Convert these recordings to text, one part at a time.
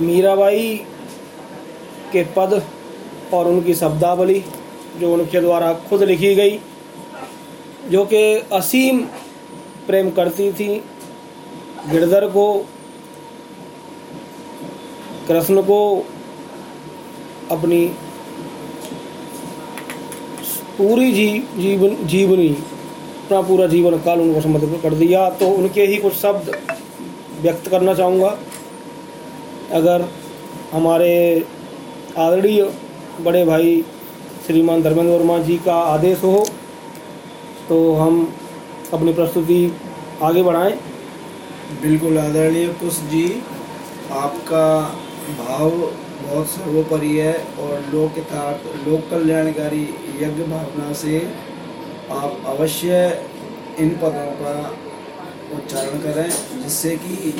मीराबाई के पद और उनकी शब्दावली, जो उनके द्वारा खुद लिखी गई, जो कि असीम प्रेम करती थी, गिरधर को, कृष्ण को, अपनी पूरी जी, जीवन, जीवनी, अपना पूरा जीवन काल उनको समर्पित कर दिया। तो उनके ही कुछ शब्द व्यक्त करना चाहूँगा। अगर हमारे आदरणीय बड़े भाई श्रीमान धर्मेंद्र वर्मा जी का आदेश हो तो हम अपनी प्रस्तुति आगे बढ़ाएँ। बिल्कुल, आदरणीय कुश जी, आपका भाव बहुत सर्वोपरि है और लोक लोक कल्याणकारी यज्ञ भावना से आप अवश्य इन पदों का उच्चारण करें, जिससे कि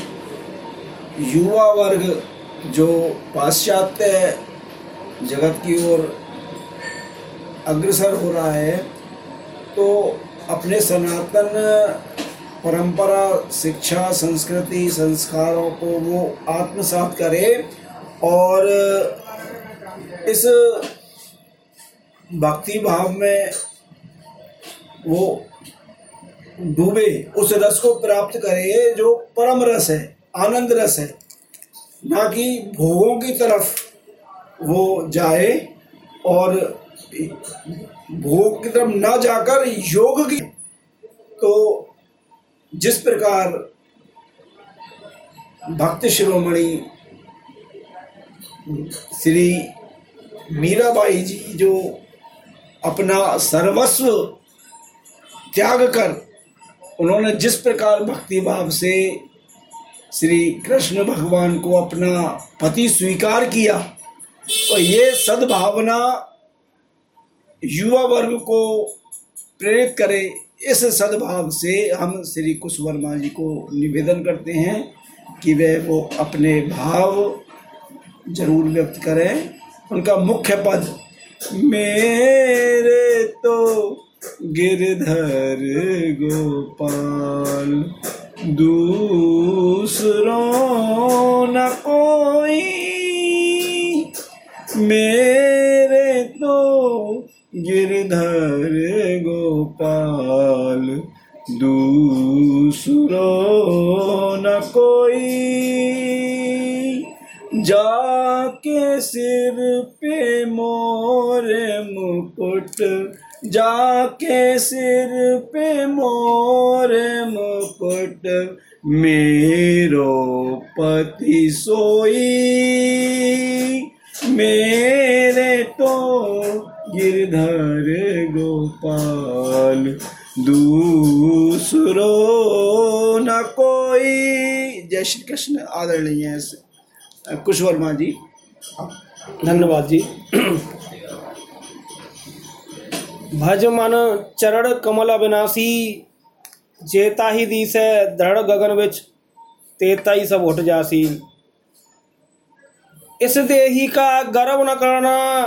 युवा वर्ग जो पाश्चात्य जगत की ओर अग्रसर हो रहा है तो अपने सनातन परंपरा, शिक्षा, संस्कृति, संस्कारों को वो आत्मसात करे और इस भक्ति भाव में वो डूबे, उस रस को प्राप्त करे जो परम रस है। आनंद रस है। ना कि भोगों की तरफ़ वो जाए और भोग की तरफ़ ना जाकर योग की। तो जिस प्रकार भक्त शिरोमणि श्री मीराबाई जी जो अपना सर्वस्व त्याग कर, उन्होंने जिस प्रकार भक्ति भाव से श्री कृष्ण भगवान को अपना पति स्वीकार किया। तो ये सद्भावना युवा वर्ग को प्रेरित करे। इस सद्भाव से हम श्री कुश वर्मा जी को निवेदन करते हैं कि वे वो अपने भाव ज़रूर व्यक्त करें। उनका मुख्य पद, मेरे तो गिरधर गोपाल दूसरों न कोई मेरे तो गिरधर गोपाल दूसरों न कोई जाके सिर पे मोरे मुकुट जाके सिर पे मोरे मुकुट, मेरो पति सोई। मेरे तो गिरधर गोपाल, दूसरो न कोई। जय श्री कृष्ण, आदरणीय कुश वर्मा जी, धन्यवाद जी। भज मन चरण कमल अविनाशी, जेता ही दीस है दृढ़ गगन विच, तेता ही सब उठ जासी। इस देही का गर्व न करना,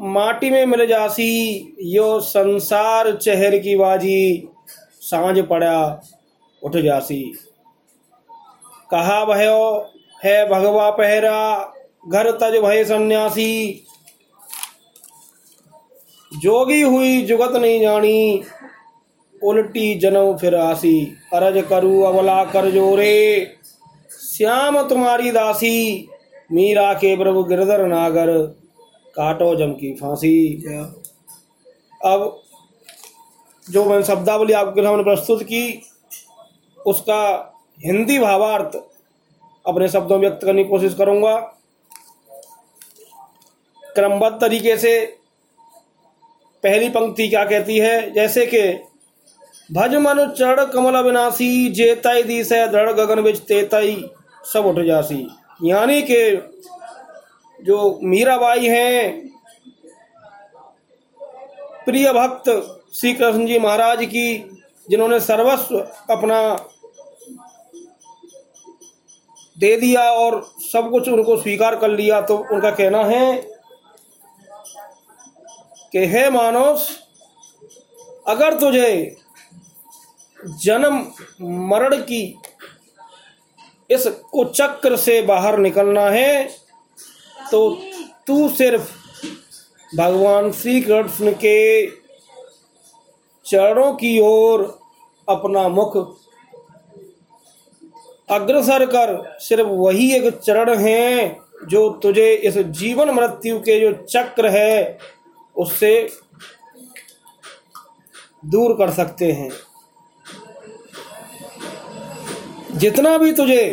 माटी में मिल जासी, यो संसार चेहर की बाजी, साँझ पड़ा उठ जासी। कहा भयो, है भगवा पहरा, घर तज भय सन्यासी जोगी हुई जुगत नहीं जानी उल्टी जन्म फिर आसी अरज करू अवला कर जोरे श्याम तुम्हारी दासी मीरा के प्रभु गिरधर नागर काटो जम की फांसी अब जो मैंने शब्दावली आपके सामने प्रस्तुत की उसका हिंदी भावार्थ अपने शब्दों में व्यक्त करने की कोशिश करूँगा क्रमबद्ध तरीके से पहली पंक्ति क्या कहती है? जैसे कि, भज मनु चढ़ कमल अविनाशी, जेताई दी से दृढ़ गगन बिच तेताई, सब उठ जासी। यानी कि जो मीराबाई हैं, प्रिय भक्त श्री कृष्ण जी महाराज की, जिन्होंने सर्वस्व अपना दे दिया और सब कुछ उनको स्वीकार कर लिया तो उनका कहना है कि हे मानस, अगर तुझे जन्म मरण की इस कुचक्र से बाहर निकलना है तो तू सिर्फ़ भगवान श्री कृष्ण के चरणों की ओर अपना मुख अग्रसर कर। सिर्फ़ वही एक चरण है जो तुझे इस जीवन मृत्यु के जो चक्र है उससे दूर कर सकते हैं। जितना भी तुझे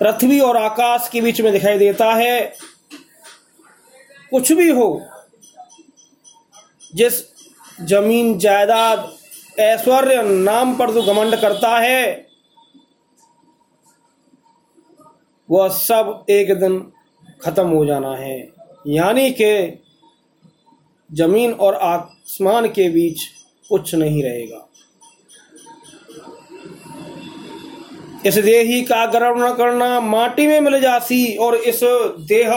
पृथ्वी और आकाश के बीच में दिखाई देता है, कुछ भी हो, जिस ज़मीन, जायदाद, ऐश्वर्य नाम पर तू घमंड करता है, वह सब एक दिन खत्म हो जाना है। यानी कि ज़मीन और आसमान के बीच कुछ नहीं रहेगा। इस देही का गर्व न करना माटी में मिल जासी और इस देह,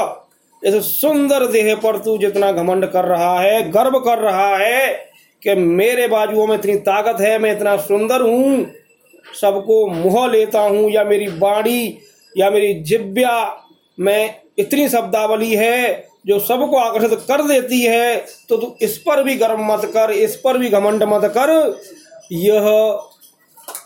इस सुंदर देह पर तू जितना घमंड कर रहा है, गर्व कर रहा है कि मेरे बाजुओं में इतनी ताकत है, मैं इतना सुंदर हूँ, सबको मुह लेता हूँ या मेरी बाड़ी या मेरी जिब्या में इतनी शब्दावली है जो सबको आकर्षित कर देती है तो तू इस पर भी गर्व मत कर, इस पर भी घमंड मत कर। यह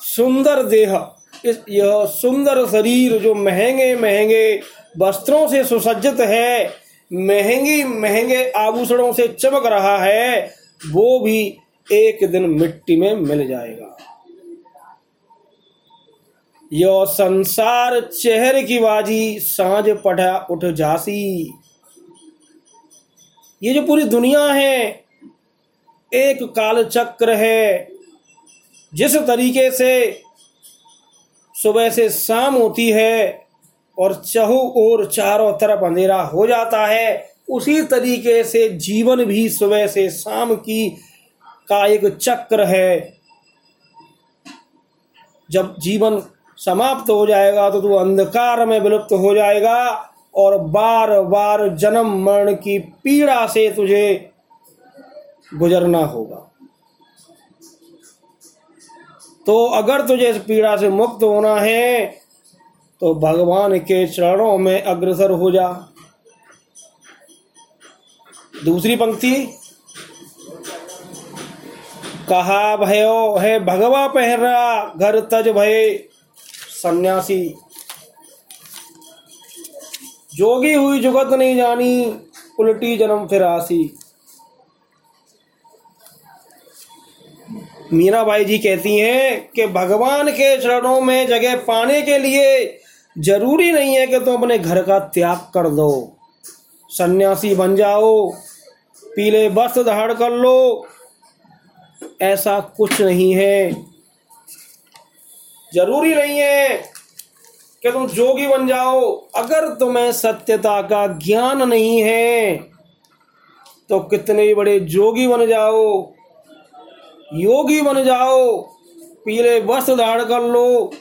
सुंदर देह, इस यह सुंदर शरीर जो महँगे महँगे वस्त्रों से सुसज्जित है, महँगी महँगे आभूषणों से चमक रहा है, वो भी एक दिन मिट्टी में मिल जाएगा। यो संसार चेहरे की बाजी साँझ पढ़ा उठ जासी। ये जो पूरी दुनिया है, एक काल चक्र है। जिस तरीके से सुबह से शाम होती है और चहु और चारों तरफ़ अंधेरा हो जाता है, उसी तरीके से जीवन भी सुबह से शाम की का एक चक्र है। जब जीवन समाप्त हो जाएगा तो तू अंधकार में विलुप्त हो जाएगा और बार बार जन्म मरण की पीड़ा से तुझे गुजरना होगा। तो अगर तुझे इस पीड़ा से मुक्त होना है तो भगवान के चरणों में अग्रसर हो जा। दूसरी पंक्ति, कहा, भयो है भगवा पहरा, घर तज भय सन्यासी। जोगी हुई जुगत नहीं जानी, उल्टी जन्म फिर आसी। मीराबाई जी कहती हैं कि भगवान के चरणों में जगह पाने के लिए ज़रूरी नहीं है कि तुम अपने घर का त्याग कर दो। सन्यासी बन जाओ, पीले वस्त्र धारण कर लो, ऐसा कुछ नहीं है। ज़रूरी नहीं है कि तुम जोगी बन जाओ। अगर तुम्हें सत्यता का ज्ञान नहीं है तो कितने बड़े जोगी बन जाओ, योगी बन जाओ, पीले वस्त्र धारण कर लो,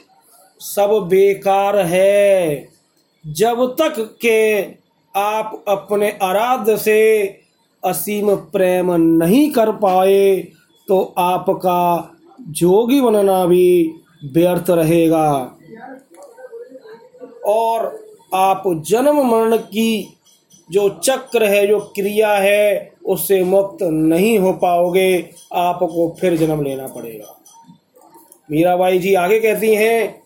सब बेकार है। जब तक के आप अपने आराध्य से असीम प्रेम नहीं कर पाए तो आपका जोगी बनना भी व्यर्थ रहेगा। और आप जन्म मरण की जो चक्र है, जो क्रिया है, उससे मुक्त नहीं हो पाओगे। आपको फिर जन्म लेना पड़ेगा। मीराबाई जी आगे कहती हैं,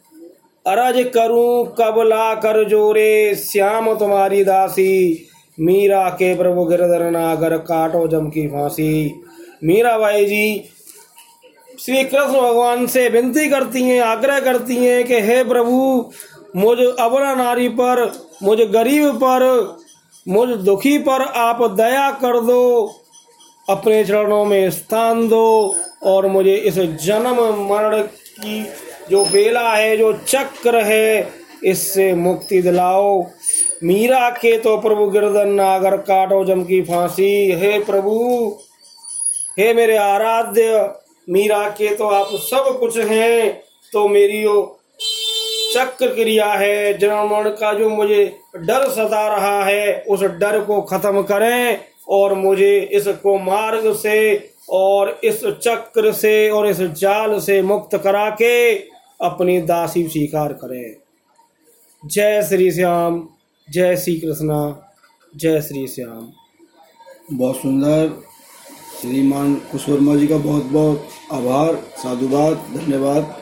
अरज करूँ कब ला कर जोरे, श्याम तुम्हारी दासी। मीरा के प्रभु गिरधर नागर काटो जम की फांसी। मीराबाई जी श्री कृष्ण भगवान से विनती करती हैं, आग्रह करती हैं कि हे प्रभु, मुझ अबला नारी पर, मुझ गरीब पर, मुझ दुखी पर आप दया कर दो, अपने चरणों में स्थान दो और मुझे इस जन्म मरण की जो बेला है, जो चक्र है, इससे मुक्ति दिलाओ। मीरा के तो प्रभु गिरधन नागर काटो जम की फांसी। हे प्रभु, हे मेरे आराध्य मीरा के तो आप सब कुछ हैं तो मेरी वो चक्र क्रिया है जन्म का जो मुझे डर सता रहा है, उस डर को खत्म करें और मुझे इसको मार्ग से और इस चक्र से और इस जाल से मुक्त करा के अपनी दासी स्वीकार करे। जय श्री श्याम, जय श्री कृष्णा, जय श्री श्याम। बहुत सुंदर। श्रीमान कुश वर्मा जी का बहुत बहुत आभार, साधुवाद, धन्यवाद।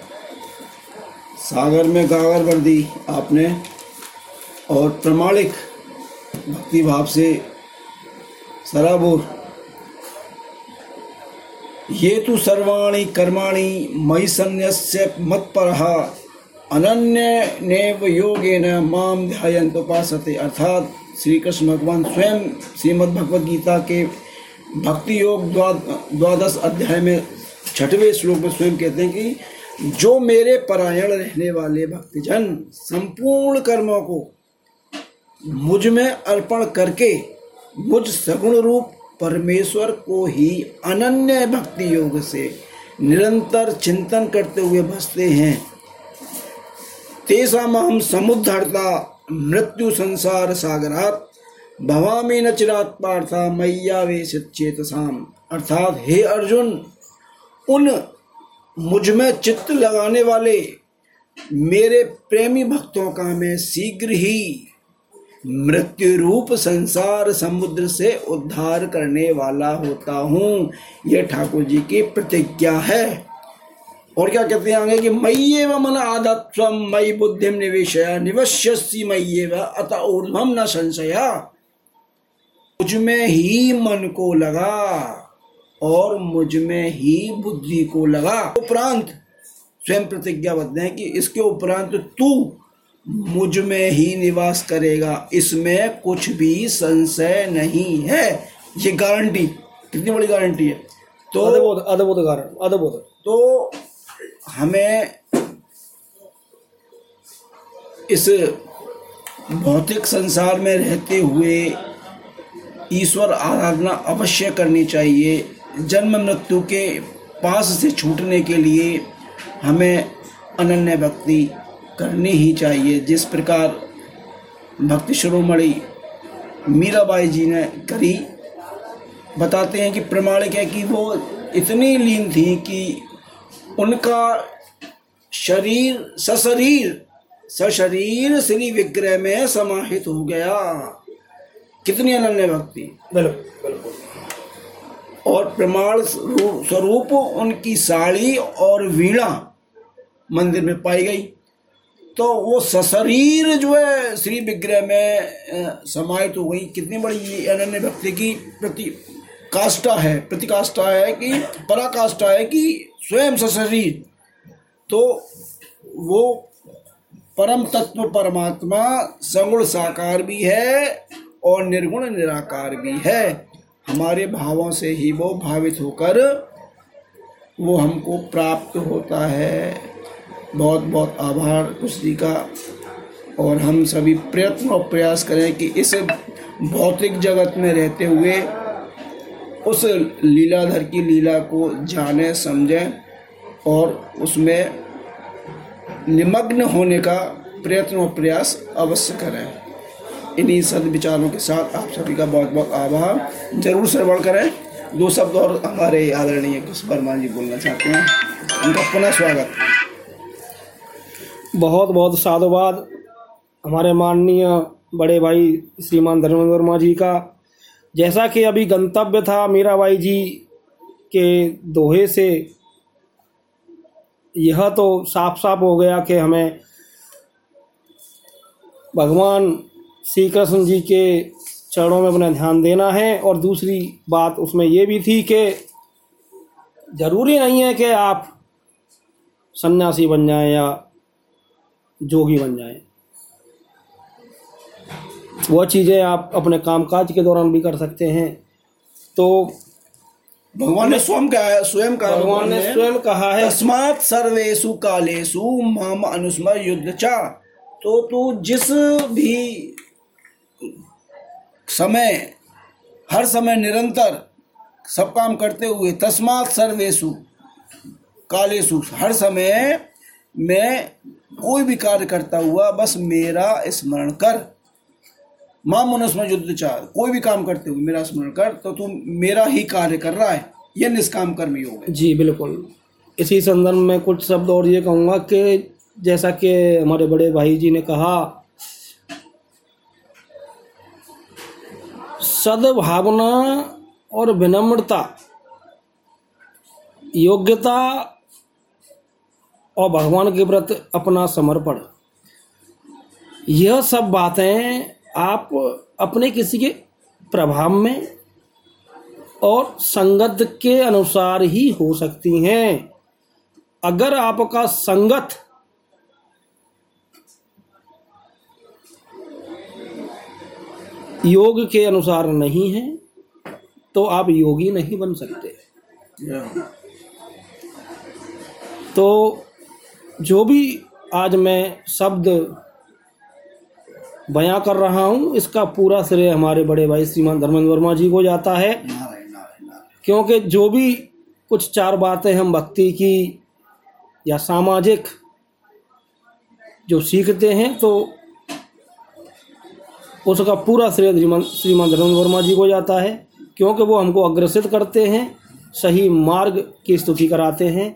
सागर में गागर कर दी आपने और प्रमाणिक भक्ति भाव से सराबोर। ये तो सर्वाणी कर्माणि मयि संन्यस्य मत्परः। अनन्य नेव योगेन माम ध्यायन्त उपासते अर्थात श्री कृष्ण भगवान स्वयं श्रीमद् भगवद गीता के भक्ति योग द्वादश अध्याय में, छठवें श्लोक में स्वयं कहते हैं कि, जो मेरे परायण रहने वाले भक्तजन संपूर्ण कर्मों को मुझमें अर्पण करके, मुझ सगुण रूप परमेश्वर को ही अनन्य भक्ति योग से निरंतर चिंतन करते हुए बसते हैं। तेसा हम समुद्धरता मृत्यु संसार सागरात भवामी न चिरात पार्था वे चेतसाम। अर्थात, हे अर्जुन, उन मुझमें चित्त लगाने वाले मेरे प्रेमी भक्तों का मैं शीघ्र ही मृत्यु रूप संसार समुद्र से उद्धार करने वाला होता हूँ। यह ठाकुर जी की प्रतिज्ञा है। और क्या कहते हैं आगे कि मय्ये व मन आदत्व मई बुद्धि निवेशया, निवश्यसी मय्ये व अत ऊर्धम न संशया। मुझमें ही मन को लगा और मुझमें ही बुद्धि को लगा। उपरांत स्वयं प्रतिज्ञाबद्ध है कि इसके उपरांत तू मुझमें ही निवास करेगा। इसमें कुछ भी संशय नहीं है। ये गारंटी कितनी बड़ी गारंटी है? तो अद्भुत अद्भुत कारण अद्भुत तो हमें इस भौतिक संसार में रहते हुए ईश्वर आराधना अवश्य करनी चाहिए। जन्म मृत्यु के पास से छूटने के लिए हमें अनन्य भक्ति करनी ही चाहिए। जिस प्रकार भक्ति शिरोमणि मीराबाई जी ने करी, बताते हैं कि प्रमाणिक है कि वो इतनी लीन थी कि उनका शरीर, सशरीर सशरीर श्री विग्रह में समाहित हो गया। कितनी अनन्य भक्ति। बिल्कुल और प्रमाण स्वरूप उनकी साड़ी और वीणा मंदिर में पाई गई। तो वो सशरीर जो है श्री विग्रह में समाहित हो गई। कितनी बड़ी अनन्य भक्ति की प्रति काष्ठा है प्रतिकाष्ठा है कि पराकाष्ठा है कि स्वयं सशरीर। तो वो परम तत्व परमात्मा सगुण साकार भी है और निर्गुण निराकार भी है। हमारे भावों से ही वो भावित होकर वो हमको प्राप्त होता है। बहुत बहुत आभार उस जी का। और हम सभी प्रयत्न और प्रयास करें कि इस भौतिक जगत में रहते हुए उस लीलाधर की लीला को जाने, समझें और उसमें निमग्न होने का प्रयत्न और प्रयास अवश्य करें। इन्हीं सद विचारों के साथ आप सभी का बहुत बहुत आभार। ज़रूर श्रवण करें। दो शब्द और हमारे आदरणीय कुछ वर्मा जी बोलना चाहते हैं। उनका पुनः स्वागत। बहुत बहुत साधुवाद हमारे माननीय बड़े भाई श्रीमान धर्मेंद्र वर्मा जी का। जैसा कि अभी गंतव्य था मीराबाई जी के दोहे से, यह तो साफ़ साफ़ हो गया कि हमें भगवान श्री कृष्ण जी के चरणों में अपना ध्यान देना है और दूसरी बात उसमें ये भी थी कि ज़रूरी नहीं है कि आप सन्यासी बन जाएँ या जोगी बन जाएँ। वह चीज़ें आप अपने कामकाज के दौरान भी कर सकते हैं। तो भगवान ने स्वयं कहा है स्वयं कहा भगवान ने स्वयं कहा है। तस्मात सर्वेशु कालेशु माम अनुस्मर युद्ध चा। तो तू जिस भी समय, हर समय निरंतर सब काम करते हुए तस्मात सर्वेशु कालेशु हर समय मैं कोई भी कार्य करता हुआ बस मेरा स्मरण कर। माँ मनुष्य युद्ध चार कोई भी काम करते हुए मेरा स्मरण कर तो तू मेरा ही कार्य कर रहा है यह निष्काम कर्म योग जी, बिल्कुल। इसी संदर्भ में कुछ शब्द और ये कहूँगा कि जैसा कि हमारे बड़े भाई जी ने कहा सद्भावना और विनम्रता, योग्यता और भगवान के प्रति अपना समर्पण। यह सब बातें आप अपने किसी के प्रभाव में और संगत के अनुसार ही हो सकती हैं। अगर आपका संगत योग के अनुसार नहीं है तो आप योगी नहीं बन सकते। तो जो भी आज मैं शब्द बयां कर रहा हूँ इसका पूरा श्रेय हमारे बड़े भाई श्रीमान धर्मेंद्र वर्मा जी को जाता है। क्योंकि जो भी कुछ चार बातें हम भक्ति की या सामाजिक जो सीखते हैं तो उसका पूरा श्रेय श्रीमान श्रीमान धर्मेंद्र वर्मा जी को जाता है, क्योंकि वो हमको अग्रसित करते हैं, सही मार्ग की स्तुति कराते हैं,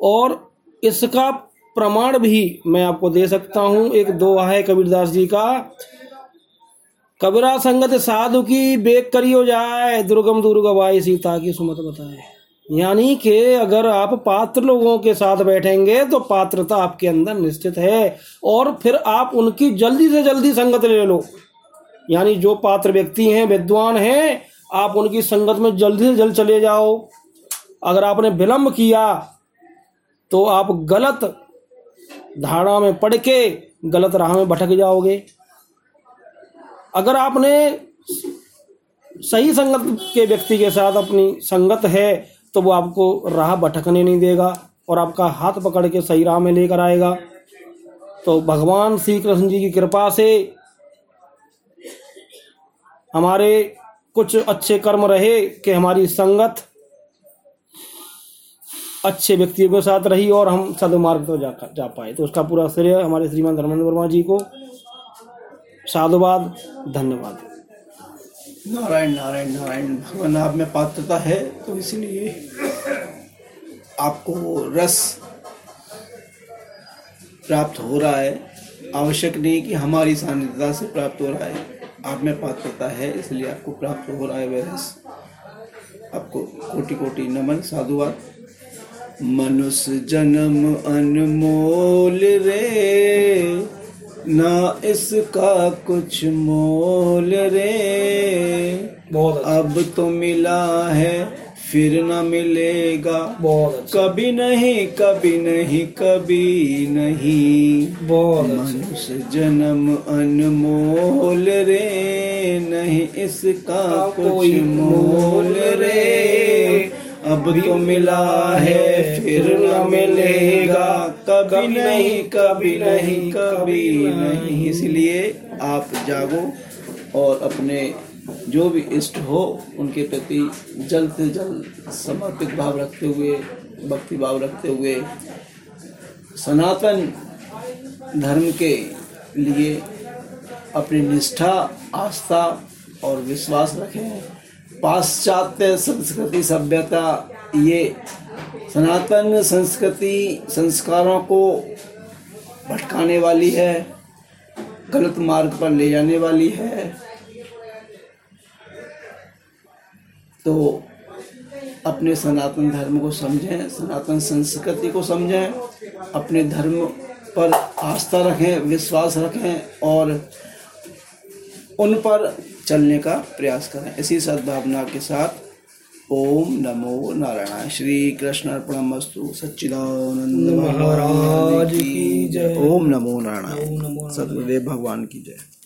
और इसका प्रमाण भी मैं आपको दे सकता हूँ। एक दोहा है कबीरदास जी का कबीरा संगत साधु की बेग करियो जाए, दुर्गम दुर्गवाई सीता की सुमत बताए। यानी कि अगर आप पात्र लोगों के साथ बैठेंगे तो पात्रता आपके अंदर निश्चित है, और फिर आप उनकी जल्दी से जल्दी संगत ले लो। यानी जो पात्र व्यक्ति हैं, विद्वान हैं, आप उनकी संगत में जल्दी से जल्द चले जाओ। अगर आपने विलम्ब किया तो आप गलत धारणा में पड़ के गलत राह में भटक जाओगे। अगर आपने सही संगत के व्यक्ति के साथ अपनी संगत है तो वो आपको राह भटकने नहीं देगा और आपका हाथ पकड़ के सही राह में लेकर आएगा। तो भगवान श्री कृष्ण जी की कृपा से हमारे कुछ अच्छे कर्म रहे कि हमारी संगत अच्छे व्यक्तियों के साथ रही और हम सदमार्ग पर जा जा पाए। तो उसका पूरा श्रेय हमारे श्रीमान धर्मेंद्र वर्मा जी को। साधुवाद, धन्यवाद। नारायण नारायण नारायण, भगवान आप में पात्रता है तो इसलिए आपको रस प्राप्त हो रहा है। आवश्यक नहीं कि हमारी सानिध्यता से प्राप्त हो रहा है। आप में पात पात्रता है इसलिए आपको प्राप्त हो रहा है वायरस रस। आपको कोटि कोटि नमन साधुवाद। मनुष्य जन्म अनमोल रे ना इसका कुछ मोल रे। बहुत अच्छा। अब तो मिला है फिर न मिलेगा। अच्छा। कभी नहीं कभी नहीं कभी नहीं। बहुत अच्छा। मनुष्य जन्म अनमोल रे नहीं इसका कुछ कोई मोल रे। अब तो मिला है फिर न मिलेगा। कभी नहीं कभी नहीं कभी नहीं। इसलिए आप जागो और अपने जो भी इष्ट हो, उनके प्रति जल्द से जल्द समर्पित भाव रखते हुए, भक्ति भाव रखते हुए, सनातन धर्म के लिए अपनी निष्ठा, आस्था और विश्वास रखें। पाश्चात्य संस्कृति सभ्यता, ये सनातन संस्कृति संस्कारों को भटकाने वाली है, गलत मार्ग पर ले जाने वाली है। तो अपने सनातन धर्म को समझें सनातन संस्कृति को समझें अपने धर्म पर आस्था रखें विश्वास रखें और उन पर चलने का प्रयास करें। इसी सद्भावना के साथ ओम नमो नारायण श्री कृष्ण अर्पणमस्तु सच्चिदानंद महाराज की जय। ओम नमो नारायण। सदगुरुदेव भगवान की जय।